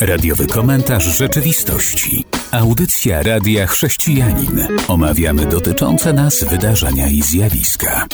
Radiowy komentarz rzeczywistości. Audycja Radia Chrześcijanin. Omawiamy dotyczące nas wydarzenia i zjawiska.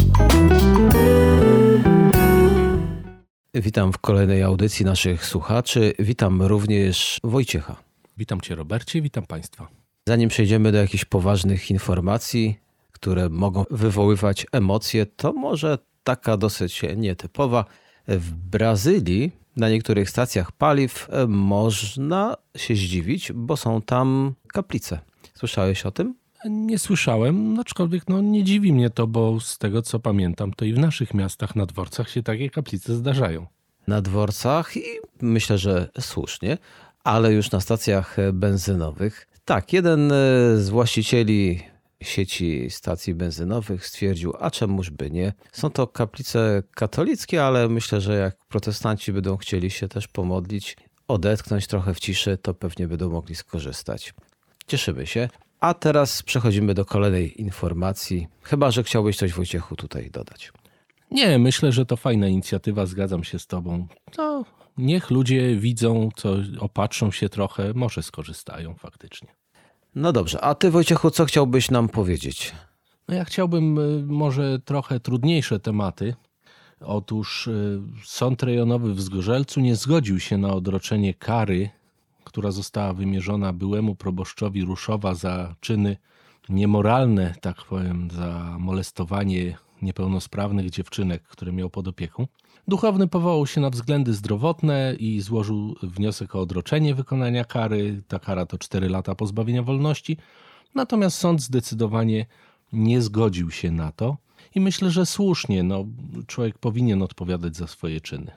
Witam w kolejnej audycji naszych słuchaczy. Witam również Wojciecha. Witam Cię, Robercie, witam Państwa. Zanim przejdziemy do jakichś poważnych informacji, które mogą wywoływać emocje, to może taka dosyć nietypowa. W Brazylii na niektórych stacjach paliw e, można się zdziwić, bo są tam kaplice. Słyszałeś o tym? Nie słyszałem, aczkolwiek no, nie dziwi mnie to, bo z tego co pamiętam, to i w naszych miastach na dworcach się takie kaplice zdarzają. Na dworcach i myślę, że słusznie, ale już na stacjach benzynowych. Tak, jeden e, z właścicieli sieci stacji benzynowych stwierdził, a czemuż by nie. Są to kaplice katolickie, ale myślę, że jak protestanci będą chcieli się też pomodlić, odetchnąć trochę w ciszy, to pewnie będą mogli skorzystać. Cieszymy się. A teraz przechodzimy do kolejnej informacji. Chyba, że chciałbyś coś Wojciechu tutaj dodać. Nie, myślę, że to fajna inicjatywa, zgadzam się z tobą. No, niech ludzie widzą, co opatrzą się trochę, może skorzystają faktycznie. No dobrze, a ty Wojciechu, co chciałbyś nam powiedzieć? No ja chciałbym y, może trochę trudniejsze tematy. Otóż y, Sąd Rejonowy w Zgorzelcu nie zgodził się na odroczenie kary, która została wymierzona byłemu proboszczowi Ruszowa za czyny niemoralne, tak powiem, za molestowanie niepełnosprawnych dziewczynek, które miał pod opieką. Duchowny powołał się na względy zdrowotne i złożył wniosek o odroczenie wykonania kary. Ta kara to 4 lata pozbawienia wolności. Natomiast sąd zdecydowanie nie zgodził się na to i myślę, że słusznie. No, człowiek powinien odpowiadać za swoje czyny.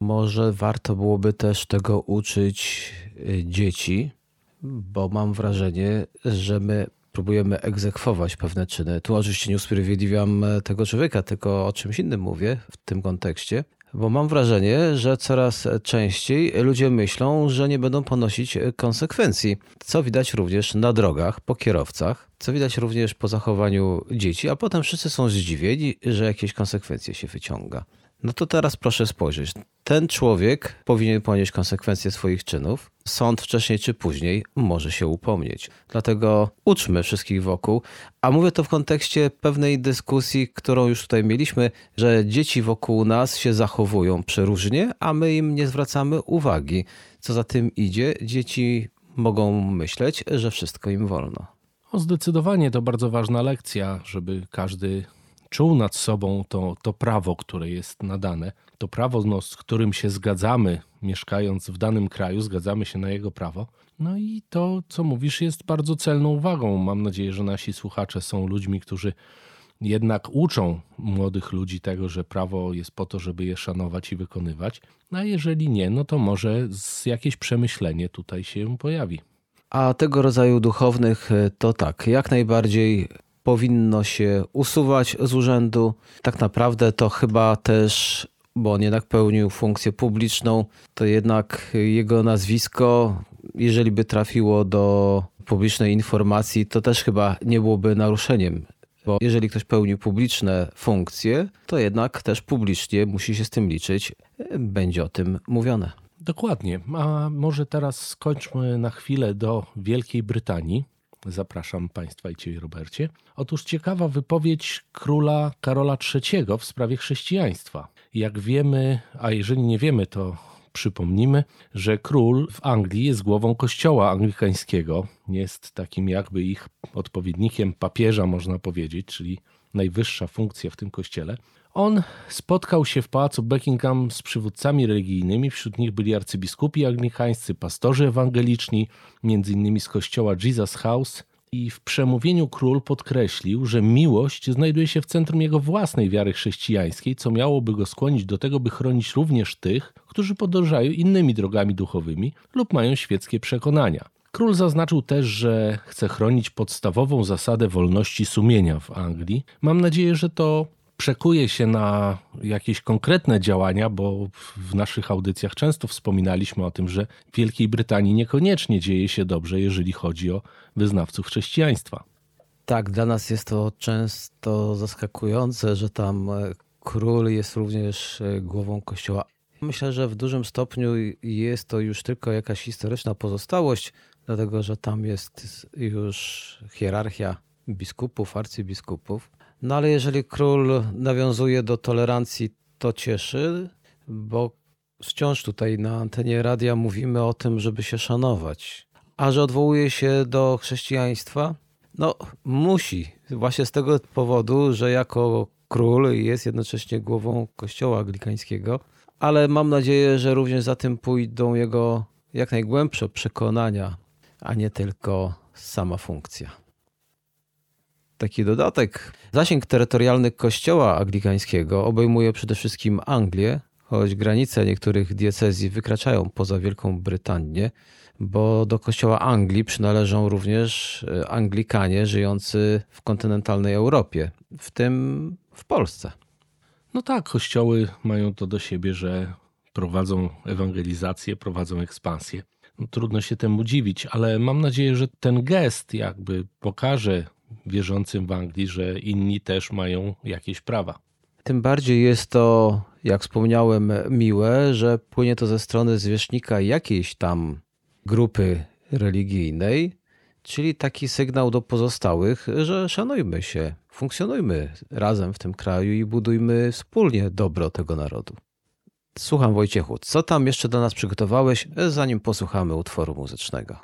Może warto byłoby też tego uczyć y, dzieci, bo mam wrażenie, że my próbujemy egzekwować pewne czyny. Tu oczywiście nie usprawiedliwiam e, tego człowieka, tylko o czymś innym mówię w tym kontekście. Bo mam wrażenie, że coraz częściej ludzie myślą, że nie będą ponosić konsekwencji. Co widać również na drogach, po kierowcach, co widać również po zachowaniu dzieci, a potem wszyscy są zdziwieni, że jakieś konsekwencje się wyciąga. No to teraz proszę spojrzeć. Ten człowiek powinien ponieść konsekwencje swoich czynów. Sąd wcześniej czy później może się upomnieć. Dlatego uczmy wszystkich wokół. A mówię to w kontekście pewnej dyskusji, którą już tutaj mieliśmy, że dzieci wokół nas się zachowują przeróżnie, a my im nie zwracamy uwagi. Co za tym idzie, dzieci mogą myśleć, że wszystko im wolno. O, zdecydowanie to bardzo ważna lekcja, żeby każdy czuł nad sobą to, to prawo, które jest nadane, to prawo, no, z którym się zgadzamy, mieszkając w danym kraju, zgadzamy się na jego prawo. No i to, co mówisz, jest bardzo celną uwagą. Mam nadzieję, że nasi słuchacze są ludźmi, którzy jednak uczą młodych ludzi tego, że prawo jest po to, żeby je szanować i wykonywać. A jeżeli nie, no to może jakieś przemyślenie tutaj się pojawi. A tego rodzaju duchownych to tak, jak najbardziej powinno się usuwać z urzędu. Tak naprawdę to chyba też, bo on jednak pełnił funkcję publiczną, to jednak jego nazwisko, jeżeli by trafiło do publicznej informacji, to też chyba nie byłoby naruszeniem. Bo jeżeli ktoś pełni publiczne funkcje, to jednak też publicznie musi się z tym liczyć, będzie o tym mówione. Dokładnie. A może teraz skończmy na chwilę do Wielkiej Brytanii. Zapraszam Państwa i Ciebie, Robercie. Otóż ciekawa wypowiedź króla Karola III w sprawie chrześcijaństwa. Jak wiemy, a jeżeli nie wiemy, to przypomnimy, że król w Anglii jest głową kościoła anglikańskiego. Jest takim jakby ich odpowiednikiem papieża, można powiedzieć, czyli najwyższa funkcja w tym kościele. On spotkał się w pałacu Buckingham z przywódcami religijnymi, wśród nich byli arcybiskupi anglikańscy, pastorzy ewangeliczni, m.in. z kościoła Jesus House. I w przemówieniu król podkreślił, że miłość znajduje się w centrum jego własnej wiary chrześcijańskiej, co miałoby go skłonić do tego, by chronić również tych, którzy podążają innymi drogami duchowymi lub mają świeckie przekonania. Król zaznaczył też, że chce chronić podstawową zasadę wolności sumienia w Anglii. Mam nadzieję, że to przekuje się na jakieś konkretne działania, bo w naszych audycjach często wspominaliśmy o tym, że w Wielkiej Brytanii niekoniecznie dzieje się dobrze, jeżeli chodzi o wyznawców chrześcijaństwa. Tak, dla nas jest to często zaskakujące, że tam e, król jest również e, głową kościoła. Myślę, że w dużym stopniu jest to już tylko jakaś historyczna pozostałość, dlatego że tam jest już hierarchia biskupów, arcybiskupów. No ale jeżeli król nawiązuje do tolerancji, to cieszy, bo wciąż tutaj na antenie radia mówimy o tym, żeby się szanować. A że odwołuje się do chrześcijaństwa, no musi. Właśnie z tego powodu, że jako król jest jednocześnie głową kościoła anglikańskiego, ale mam nadzieję, że również za tym pójdą jego jak najgłębsze przekonania, a nie tylko sama funkcja. Taki dodatek. Zasięg terytorialny kościoła anglikańskiego obejmuje przede wszystkim Anglię, choć granice niektórych diecezji wykraczają poza Wielką Brytanię, bo do kościoła Anglii przynależą również e, Anglikanie żyjący w kontynentalnej Europie, w tym w Polsce. No tak, kościoły mają to do siebie, że prowadzą ewangelizację, prowadzą ekspansję. No, trudno się temu dziwić, ale mam nadzieję, że ten gest jakby pokaże wierzącym w Anglii, że inni też mają jakieś prawa. Tym bardziej jest to, jak wspomniałem, miłe, że płynie to ze strony zwierzchnika jakiejś tam grupy religijnej, czyli taki sygnał do pozostałych, że szanujmy się, funkcjonujmy razem w tym kraju i budujmy wspólnie dobro tego narodu. Słucham Wojciechu, co tam jeszcze do nas przygotowałeś, zanim posłuchamy utworu muzycznego?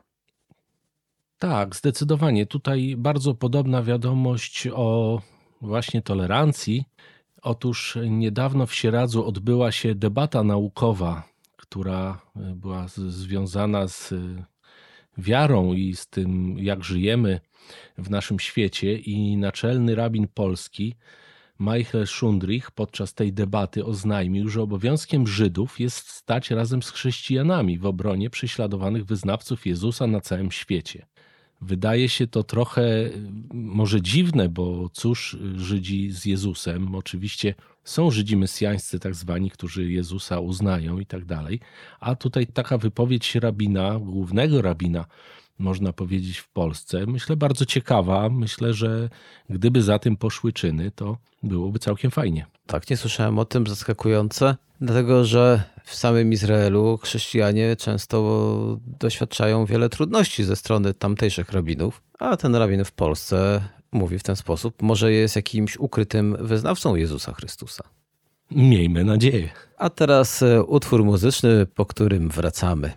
Tak, zdecydowanie. Tutaj bardzo podobna wiadomość o właśnie tolerancji. Otóż niedawno w Sieradzu odbyła się debata naukowa, która była związana z wiarą i z tym, jak żyjemy w naszym świecie. I naczelny rabin polski, Michael Schundrich, podczas tej debaty oznajmił, że obowiązkiem Żydów jest stać razem z chrześcijanami w obronie prześladowanych wyznawców Jezusa na całym świecie. Wydaje się to trochę może dziwne, bo cóż Żydzi z Jezusem? Oczywiście są Żydzi mesjańscy, tak zwani, którzy Jezusa uznają i tak dalej. A tutaj taka wypowiedź rabina, głównego rabina, można powiedzieć, w Polsce, myślę bardzo ciekawa. Myślę, że gdyby za tym poszły czyny, to byłoby całkiem fajnie. Tak, nie słyszałem o tym, zaskakujące, dlatego że w samym Izraelu chrześcijanie często doświadczają wiele trudności ze strony tamtejszych rabinów, a ten rabin w Polsce mówi w ten sposób, może jest jakimś ukrytym wyznawcą Jezusa Chrystusa. Miejmy nadzieję. A teraz e, utwór muzyczny, po którym wracamy.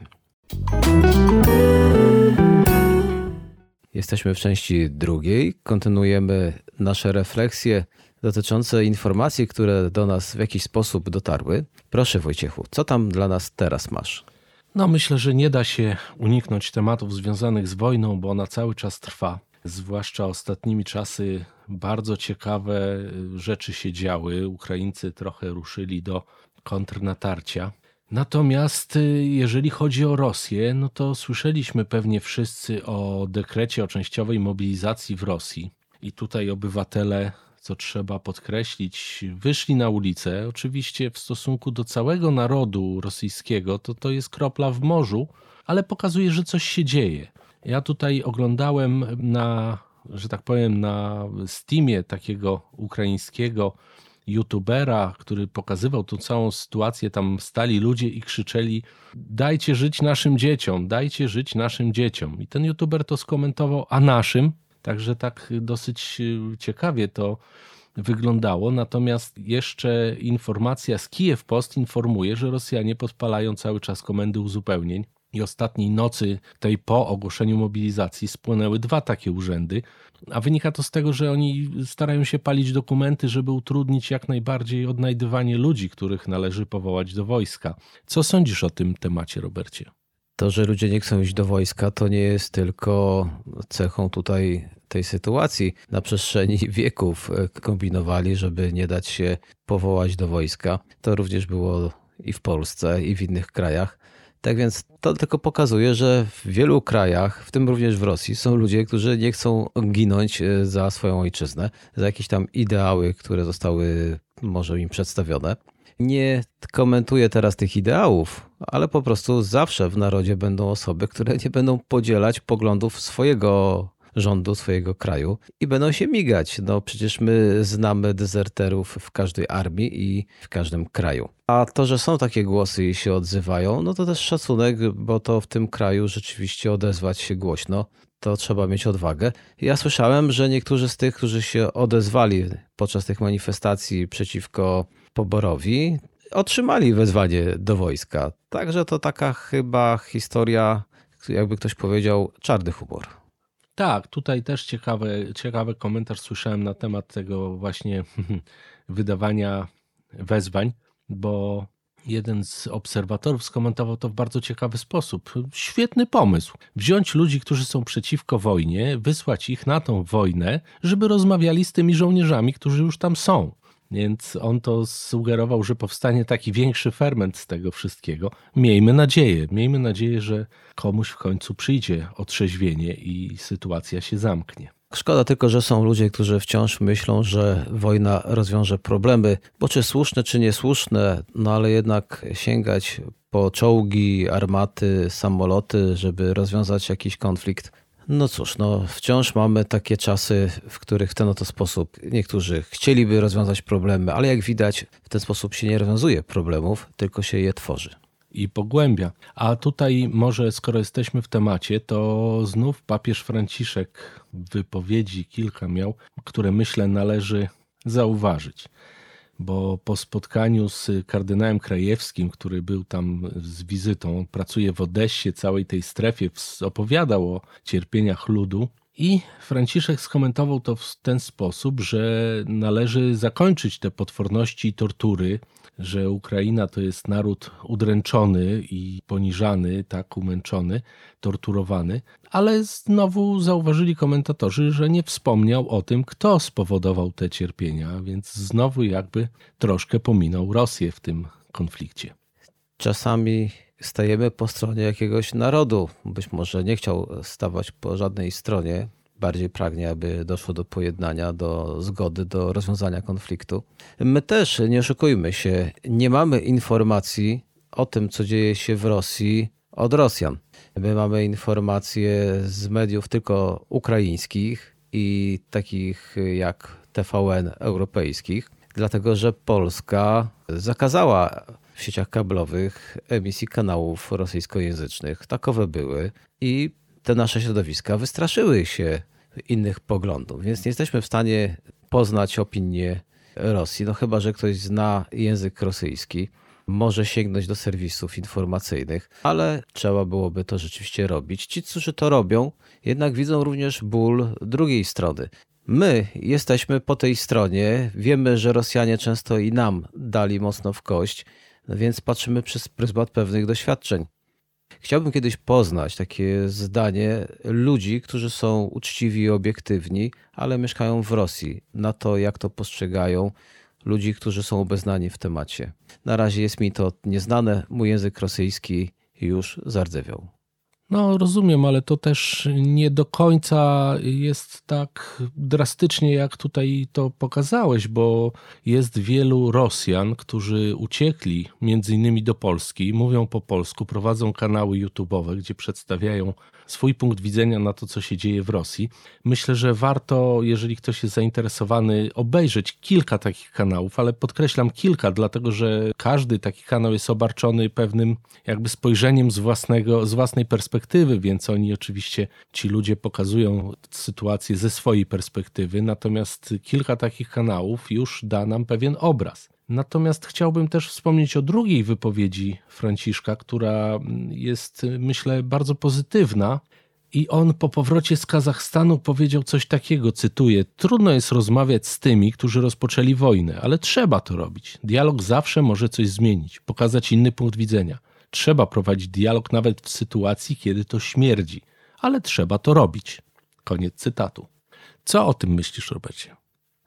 Jesteśmy w części drugiej. Kontynuujemy nasze refleksje dotyczące informacji, które do nas w jakiś sposób dotarły. Proszę Wojciechu, co tam dla nas teraz masz? No, myślę, że nie da się uniknąć tematów związanych z wojną, bo ona cały czas trwa. Zwłaszcza ostatnimi czasy bardzo ciekawe rzeczy się działy. Ukraińcy trochę ruszyli do kontrnatarcia. Natomiast y, jeżeli chodzi o Rosję, no to słyszeliśmy pewnie wszyscy o dekrecie o częściowej mobilizacji w Rosji. I tutaj obywatele, co trzeba podkreślić, wyszli na ulicę. Oczywiście w stosunku do całego narodu rosyjskiego to to jest kropla w morzu, ale pokazuje, że coś się dzieje. Ja tutaj oglądałem na, że tak powiem, na Steamie takiego ukraińskiego youtubera, który pokazywał tą całą sytuację, tam stali ludzie i krzyczeli dajcie żyć naszym dzieciom, dajcie żyć naszym dzieciom. I ten youtuber to skomentował, a naszym? Także tak dosyć y, ciekawie to wyglądało. Natomiast jeszcze informacja z Kijew Post informuje, że Rosjanie podpalają cały czas komendy uzupełnień i ostatniej nocy, tej po ogłoszeniu mobilizacji, spłynęły dwa takie urzędy. A wynika to z tego, że oni starają się palić dokumenty, żeby utrudnić jak najbardziej odnajdywanie ludzi, których należy powołać do wojska. Co sądzisz o tym temacie, Robercie? To, że ludzie nie chcą iść do wojska, to nie jest tylko cechą tutaj tej sytuacji. Na przestrzeni wieków kombinowali, żeby nie dać się powołać do wojska. To również było i w Polsce, i w innych krajach. Tak więc to tylko pokazuje, że w wielu krajach, w tym również w Rosji, są ludzie, którzy nie chcą ginąć e, za swoją ojczyznę, za jakieś tam ideały, które zostały może im przedstawione. Nie komentuję teraz tych ideałów, ale po prostu zawsze w narodzie będą osoby, które nie będą podzielać poglądów swojego rządu swojego kraju i będą się migać. No przecież my znamy dezerterów w każdej armii i w każdym kraju. A to, że są takie głosy i się odzywają, no to też szacunek, bo to w tym kraju rzeczywiście odezwać się głośno to trzeba mieć odwagę. Ja słyszałem, że niektórzy z tych, którzy się odezwali podczas tych manifestacji przeciwko poborowi, otrzymali wezwanie do wojska. Także to taka chyba historia, jakby ktoś powiedział, czarny humor. Tak, tutaj też ciekawy, ciekawy komentarz słyszałem na temat tego właśnie wydawania wezwań, bo jeden z obserwatorów skomentował to w bardzo ciekawy sposób. Świetny pomysł. Wziąć ludzi, którzy są przeciwko wojnie, wysłać ich na tą wojnę, żeby rozmawiali z tymi żołnierzami, którzy już tam są. Więc on to sugerował, że powstanie taki większy ferment z tego wszystkiego. Miejmy nadzieję, miejmy nadzieję, że komuś w końcu przyjdzie otrzeźwienie i sytuacja się zamknie. Szkoda tylko, że są ludzie, którzy wciąż myślą, że wojna rozwiąże problemy, bo czy słuszne, czy niesłuszne, no ale jednak sięgać po czołgi, armaty, samoloty, żeby rozwiązać jakiś konflikt. No cóż, no wciąż mamy takie czasy, w których w ten oto sposób niektórzy chcieliby rozwiązać problemy, ale jak widać, w ten sposób się nie rozwiązuje problemów, tylko się je tworzy i pogłębia. A tutaj może, skoro jesteśmy w temacie, to znów papież Franciszek wypowiedzi kilka miał, które myślę należy zauważyć. Bo po spotkaniu z kardynałem Krajewskim, który był tam z wizytą, pracuje w Odessie, całej tej strefie, opowiadał o cierpieniach ludu, i Franciszek skomentował to w ten sposób, że należy zakończyć te potworności i tortury, że Ukraina to jest naród udręczony i poniżany, tak umęczony, torturowany, ale znowu zauważyli komentatorzy, że nie wspomniał o tym, kto spowodował te cierpienia, więc znowu jakby troszkę pominął Rosję w tym konflikcie. Czasami stajemy po stronie jakiegoś narodu. Być może nie chciał stawać po żadnej stronie, bardziej pragnie, aby doszło do pojednania, do zgody, do rozwiązania konfliktu. My też, nie oszukujmy się, nie mamy informacji o tym, co dzieje się w Rosji od Rosjan. My mamy informacje z mediów tylko ukraińskich i takich jak TVN europejskich, dlatego że Polska zakazała w sieciach kablowych emisji kanałów rosyjskojęzycznych. Takowe były i te nasze środowiska wystraszyły się innych poglądów, więc nie jesteśmy w stanie poznać opinię Rosji, no chyba, że ktoś zna język rosyjski, może sięgnąć do serwisów informacyjnych, ale trzeba byłoby to rzeczywiście robić. Ci, którzy to robią, jednak widzą również ból drugiej strony. My jesteśmy po tej stronie, wiemy, że Rosjanie często i nam dali mocno w kość, więc patrzymy przez pryzmat pewnych doświadczeń. Chciałbym kiedyś poznać takie zdanie ludzi, którzy są uczciwi i obiektywni, ale mieszkają w Rosji, na to, jak to postrzegają ludzi, którzy są obeznani w temacie. Na razie jest mi to nieznane, mój język rosyjski już zardzewiał. No, rozumiem, ale to też nie do końca jest tak drastycznie, jak tutaj to pokazałeś, bo jest wielu Rosjan, którzy uciekli między innymi do Polski, mówią po polsku, prowadzą kanały YouTube'owe, gdzie przedstawiają swój punkt widzenia na to, co się dzieje w Rosji. Myślę, że warto, jeżeli ktoś jest zainteresowany, obejrzeć kilka takich kanałów, ale podkreślam kilka, dlatego że każdy taki kanał jest obarczony pewnym jakby spojrzeniem z, własnego, z własnej perspektywy, więc oni oczywiście, ci ludzie pokazują sytuację ze swojej perspektywy, natomiast kilka takich kanałów już da nam pewien obraz. Natomiast chciałbym też wspomnieć o drugiej wypowiedzi Franciszka, która jest, myślę, bardzo pozytywna. I on po powrocie z Kazachstanu powiedział coś takiego, cytuję: Trudno jest rozmawiać z tymi, którzy rozpoczęli wojnę, ale trzeba to robić. Dialog zawsze może coś zmienić, pokazać inny punkt widzenia. Trzeba prowadzić dialog nawet w sytuacji, kiedy to śmierdzi, ale trzeba to robić. Koniec cytatu. Co o tym myślisz, Robercie?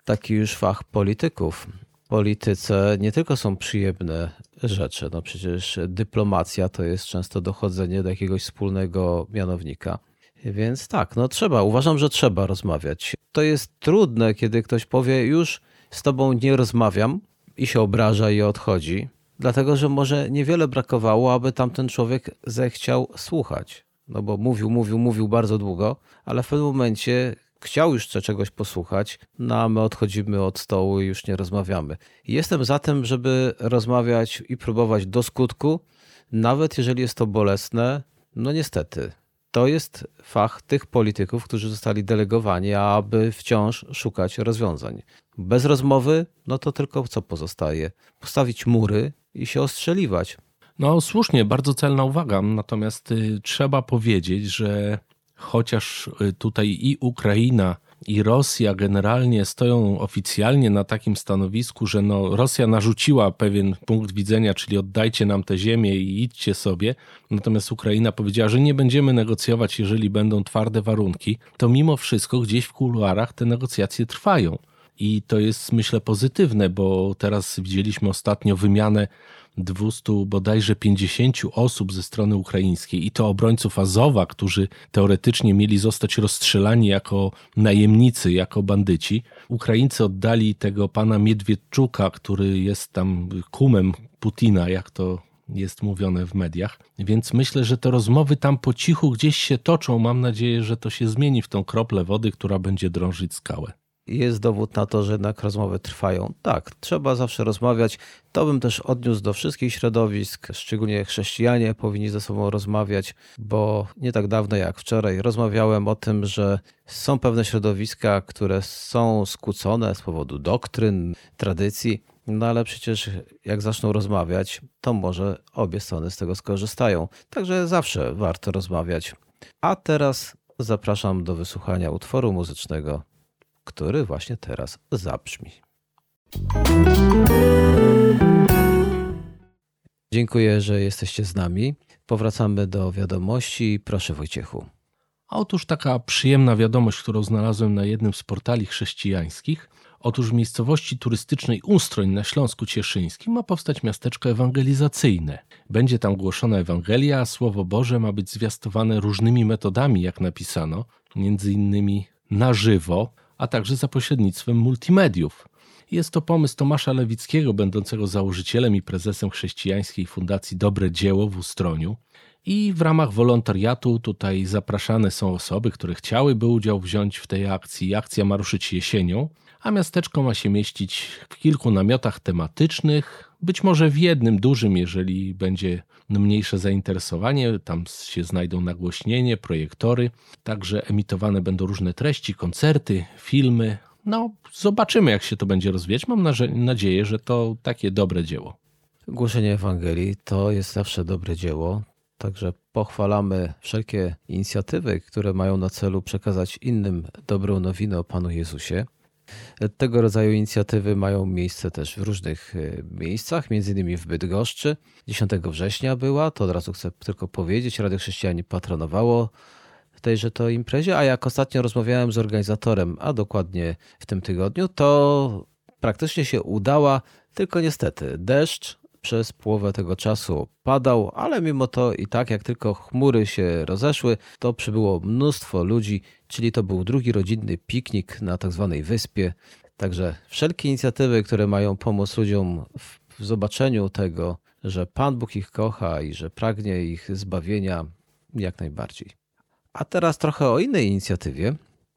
Taki już fach polityków polityce nie tylko są przyjemne rzeczy, no przecież dyplomacja to jest często dochodzenie do jakiegoś wspólnego mianownika. Więc tak, no trzeba, uważam, że trzeba rozmawiać. To jest trudne, kiedy ktoś powie, już z tobą nie rozmawiam i się obraża i odchodzi, dlatego że może niewiele brakowało, aby tamten człowiek zechciał słuchać. no bo mówił, mówił, mówił bardzo długo, ale w pewnym momencie chciał już czegoś posłuchać, no a my odchodzimy od stołu i już nie rozmawiamy. Jestem za tym, żeby rozmawiać i próbować do skutku, nawet jeżeli jest to bolesne, no niestety. To jest fach tych polityków, którzy zostali delegowani, aby wciąż szukać rozwiązań. Bez rozmowy, no to tylko co pozostaje? Postawić mury i się ostrzeliwać. No słusznie, bardzo celna uwaga. Natomiast y, trzeba powiedzieć, że chociaż y, tutaj i Ukraina, i Rosja generalnie stoją oficjalnie na takim stanowisku, że no Rosja narzuciła pewien punkt widzenia, czyli oddajcie nam tę ziemię i idźcie sobie, natomiast Ukraina powiedziała, że nie będziemy negocjować, jeżeli będą twarde warunki, to mimo wszystko gdzieś w kuluarach te negocjacje trwają. I to jest myślę pozytywne, bo teraz widzieliśmy ostatnio wymianę 200 bodajże 50 osób ze strony ukraińskiej i to obrońców Azowa, którzy teoretycznie mieli zostać rozstrzelani jako najemnicy, jako bandyci. Ukraińcy oddali tego pana Miedwiedczuka, który jest tam kumem Putina, jak to jest mówione w mediach. Więc myślę, że te rozmowy tam po cichu gdzieś się toczą. Mam nadzieję, że to się zmieni w tą kroplę wody, która będzie drążyć skałę jest dowód na to, że jednak rozmowy trwają. Tak, trzeba zawsze rozmawiać. To bym też odniósł do wszystkich środowisk, szczególnie chrześcijanie powinni ze sobą rozmawiać, bo nie tak dawno jak wczoraj rozmawiałem o tym, że są pewne środowiska, które są skłócone z powodu doktryn, tradycji. No ale przecież jak zaczną rozmawiać, to może obie strony z tego skorzystają. Także zawsze warto rozmawiać. A teraz zapraszam do wysłuchania utworu muzycznego który właśnie teraz zabrzmi. Dziękuję, że jesteście z nami. Powracamy do wiadomości. Proszę Wojciechu. Otóż taka przyjemna wiadomość, którą znalazłem na jednym z portali chrześcijańskich. Otóż w miejscowości turystycznej Ustroń na Śląsku Cieszyńskim ma powstać miasteczko ewangelizacyjne. Będzie tam głoszona Ewangelia, a Słowo Boże ma być zwiastowane różnymi metodami, jak napisano, między innymi na żywo, a także za pośrednictwem multimediów. Jest to pomysł Tomasza Lewickiego, będącego założycielem i prezesem chrześcijańskiej fundacji Dobre Dzieło w Ustroniu. I w ramach wolontariatu tutaj zapraszane są osoby, które chciałyby udział wziąć w tej akcji. Akcja ma ruszyć jesienią, a miasteczko ma się mieścić w kilku namiotach tematycznych, być może w jednym dużym, jeżeli będzie mniejsze zainteresowanie. Tam się znajdą nagłośnienie, projektory, także emitowane będą różne treści, koncerty, filmy. No, zobaczymy, jak się to będzie rozwijać. Mam nadzieję, że to takie dobre dzieło. Głoszenie Ewangelii to jest zawsze dobre dzieło. Także pochwalamy wszelkie inicjatywy, które mają na celu przekazać innym dobrą nowinę o Panu Jezusie. Tego rodzaju inicjatywy mają miejsce też w różnych e, miejscach, między innymi w Bydgoszczy. 10 września była, to od razu chcę tylko powiedzieć, Radio Chrześcijanie patronowało tejże to imprezie, a jak ostatnio rozmawiałem z organizatorem, a dokładnie w tym tygodniu, to praktycznie się udała, tylko niestety deszcz przez połowę tego czasu padał, ale mimo to i tak, jak tylko chmury się rozeszły, to przybyło mnóstwo ludzi, czyli to był drugi rodzinny piknik na tak zwanej wyspie. Także wszelkie inicjatywy, które mają pomóc ludziom w zobaczeniu tego, że Pan Bóg ich kocha i że pragnie ich zbawienia, jak najbardziej. A teraz trochę o innej inicjatywie.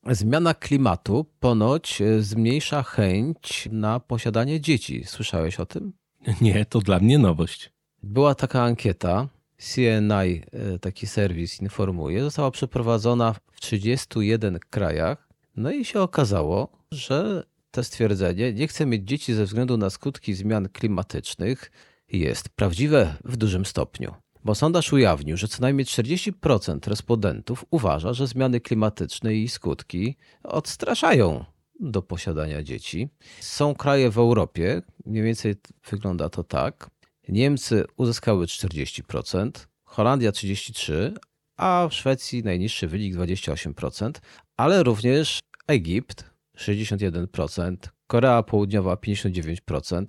Zmiana klimatu ponoć zmniejsza chęć na posiadanie dzieci. Słyszałeś o tym? Nie, to dla mnie nowość. Była taka ankieta, CNI, e, taki serwis informuje, została przeprowadzona w 31 krajach. No i się okazało, że to stwierdzenie, nie chcę mieć dzieci ze względu na skutki zmian klimatycznych, jest prawdziwe w dużym stopniu. Bo sondaż ujawnił, że co najmniej 40% respondentów uważa, że zmiany klimatyczne i skutki odstraszają do posiadania dzieci. Są kraje w Europie, mniej więcej wygląda to tak. Niemcy uzyskały 40%, Holandia 33%, a w Szwecji najniższy wynik 28%, ale również Egipt 61%, Korea Południowa 59%.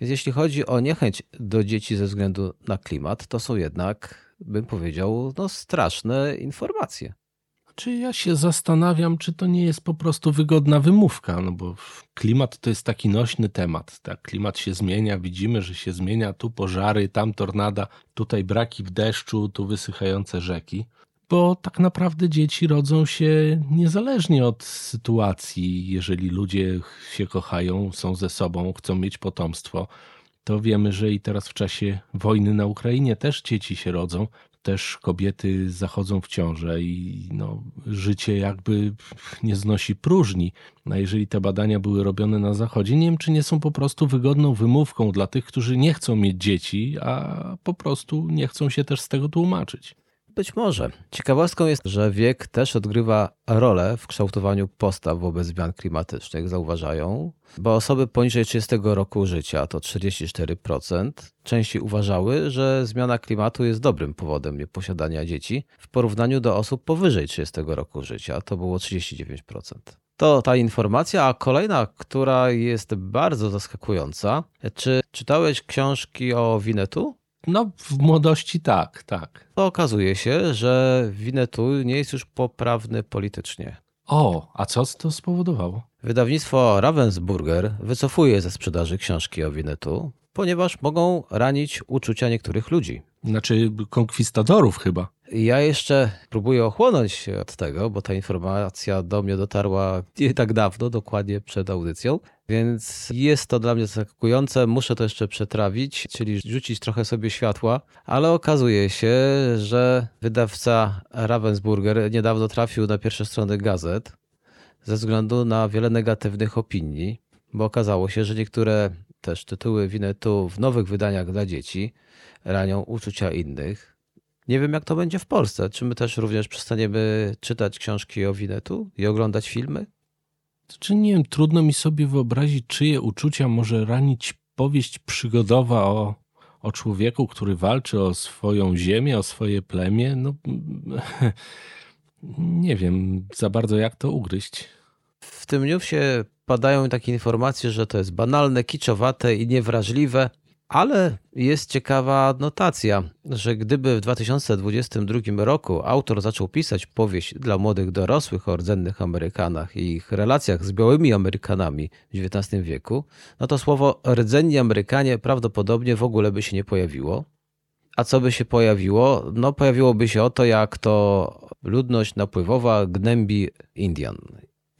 Więc jeśli chodzi o niechęć do dzieci ze względu na klimat, to są jednak, bym powiedział, no, straszne informacje. Czy ja się zastanawiam, czy to nie jest po prostu wygodna wymówka, no bo klimat to jest taki nośny temat. Tak, klimat się zmienia, widzimy, że się zmienia, tu pożary, tam tornada, tutaj braki w deszczu, tu wysychające rzeki. bo tak naprawdę dzieci rodzą się niezależnie od sytuacji. Jeżeli ludzie się kochają, są ze sobą, chcą mieć potomstwo, to wiemy, że i teraz w czasie wojny na Ukrainie też dzieci się rodzą, też kobiety zachodzą w ciążę i no, życie jakby nie znosi próżni. A jeżeli te badania były robione na Zachodzie, nie wiem, czy nie są po prostu wygodną wymówką dla tych, którzy nie chcą mieć dzieci, a po prostu nie chcą się też z tego tłumaczyć. Być może. Ciekawostką jest, że wiek też odgrywa rolę w kształtowaniu postaw wobec zmian klimatycznych, zauważają, bo osoby poniżej 30 roku życia, to 44%, częściej uważały, że zmiana klimatu jest dobrym powodem nieposiadania dzieci w porównaniu do osób powyżej 30 roku życia, to było 39%. To ta informacja, a kolejna, która jest bardzo zaskakująca. Czy czytałeś książki o Winetu? No, w młodości tak, tak. To okazuje się, że Winnetu nie jest już poprawny politycznie. O, a co to spowodowało? Wydawnictwo Ravensburger wycofuje ze sprzedaży książki o Winnetu, ponieważ mogą ranić uczucia niektórych ludzi. Znaczy konkwistadorów chyba. Ja jeszcze próbuję ochłonąć od tego, bo ta informacja do mnie dotarła nie tak dawno, dokładnie przed audycją, więc jest to dla mnie zaskakujące. Muszę to jeszcze przetrawić, czyli rzucić trochę sobie światła, ale okazuje się, że wydawca Ravensburger niedawno trafił na pierwsze strony gazet ze względu na wiele negatywnych opinii, bo okazało się, że niektóre też tytuły Winetu w nowych wydaniach dla dzieci ranią uczucia innych. Nie wiem, jak to będzie w Polsce. Czy my też również przestaniemy czytać książki o Winetu i oglądać filmy? Czy nie wiem, trudno mi sobie wyobrazić, czyje uczucia może ranić powieść przygodowa o, o człowieku, który walczy o swoją ziemię, o swoje plemię. No, nie wiem za bardzo, jak to ugryźć. W tym newsie padają takie informacje, że to jest banalne, kiczowate i niewrażliwe. Ale jest ciekawa notacja, że gdyby w 2022 roku autor zaczął pisać powieść dla młodych dorosłych o rdzennych Amerykanach i ich relacjach z białymi Amerykanami w XIX wieku, no to słowo rdzenni Amerykanie prawdopodobnie w ogóle by się nie pojawiło. A co by się pojawiło? No pojawiłoby się o to, jak to ludność napływowa gnębi Indian.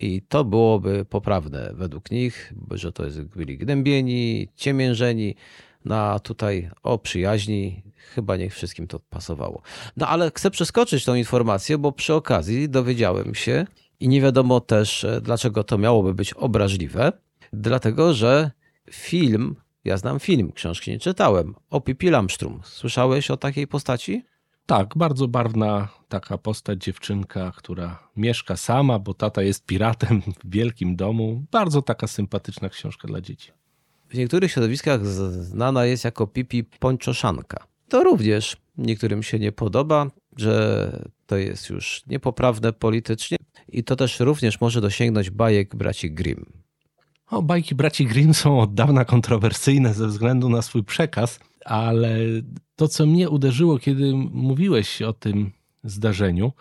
I to byłoby poprawne według nich, że to jest, byli gnębieni, ciemiężeni, no a tutaj o przyjaźni chyba nie wszystkim to pasowało. No ale chcę przeskoczyć tą informację, bo przy okazji dowiedziałem się i nie wiadomo też, e, dlaczego to miałoby być obraźliwe, dlatego że film, ja znam film, książki nie czytałem, o Pipi Lamstrum. Słyszałeś o takiej postaci? Tak, bardzo barwna taka postać, dziewczynka, która mieszka sama, bo tata jest piratem w wielkim domu. Bardzo taka sympatyczna książka dla dzieci. W niektórych środowiskach znana jest jako Pipi Pończoszanka. To również niektórym się nie podoba, że to jest już niepoprawne politycznie i to też również może dosięgnąć bajek braci Grimm. O, bajki braci Grimm są od dawna kontrowersyjne ze względu na swój przekaz, ale to, co mnie uderzyło, kiedy mówiłeś o tym zdarzeniu,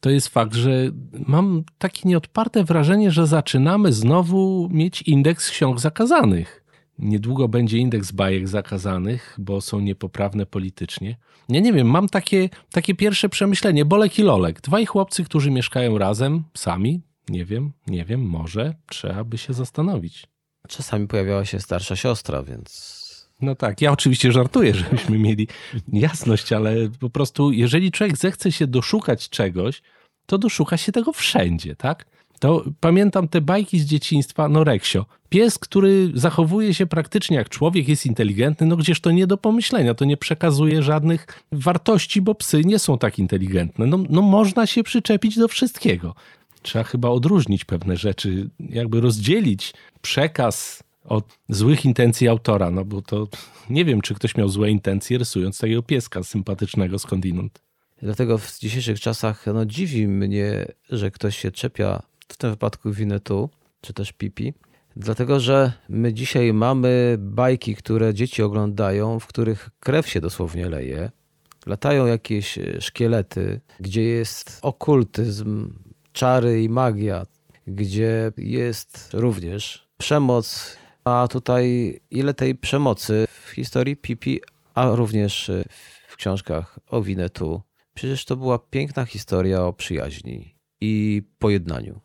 to jest fakt, że mam takie nieodparte wrażenie, że zaczynamy znowu mieć indeks ksiąg zakazanych. Niedługo będzie indeks bajek zakazanych, bo są niepoprawne politycznie. Ja nie wiem, mam takie, takie pierwsze przemyślenie. Bolek i Lolek. Dwaj chłopcy, którzy mieszkają razem, sami. Nie wiem, nie wiem, może trzeba by się zastanowić. Czasami pojawiała się starsza siostra, więc no tak, ja oczywiście żartuję, żebyśmy mieli jasność, ale po prostu jeżeli człowiek zechce się doszukać czegoś, to doszuka się tego wszędzie, tak? To pamiętam te bajki z dzieciństwa, no Reksio. Pies, który zachowuje się praktycznie jak człowiek, jest inteligentny, no gdzież to nie do pomyślenia, to nie przekazuje żadnych wartości, bo psy nie są tak inteligentne. No, no można się przyczepić do wszystkiego. Trzeba chyba odróżnić pewne rzeczy, jakby rozdzielić przekaz od złych intencji autora, no bo to nie wiem, czy ktoś miał złe intencje rysując takiego pieska sympatycznego skądinąd. Dlatego w dzisiejszych czasach no, dziwi mnie, że ktoś się czepia w tym wypadku Winetu, czy też Pipi, dlatego że my dzisiaj mamy bajki, które dzieci oglądają, w których krew się dosłownie leje. Latają jakieś szkielety, gdzie jest okultyzm, czary i magia, gdzie jest również przemoc. A tutaj ile tej przemocy w historii Pipi, a również w książkach o Winetu Przecież to była piękna historia o przyjaźni i pojednaniu.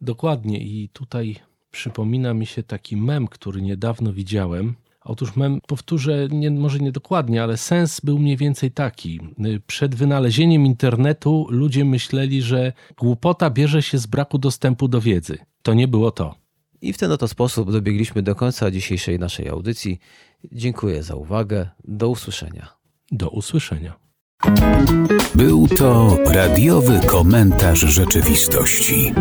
Dokładnie i tutaj przypomina mi się taki mem, który niedawno widziałem. Otóż mem, powtórzę, nie, może nie dokładnie, ale sens był mniej więcej taki. Przed wynalezieniem internetu ludzie myśleli, że głupota bierze się z braku dostępu do wiedzy. To nie było to. I w ten oto sposób dobiegliśmy do końca dzisiejszej naszej audycji. Dziękuję za uwagę. Do usłyszenia. Do usłyszenia. Był to radiowy komentarz rzeczywistości.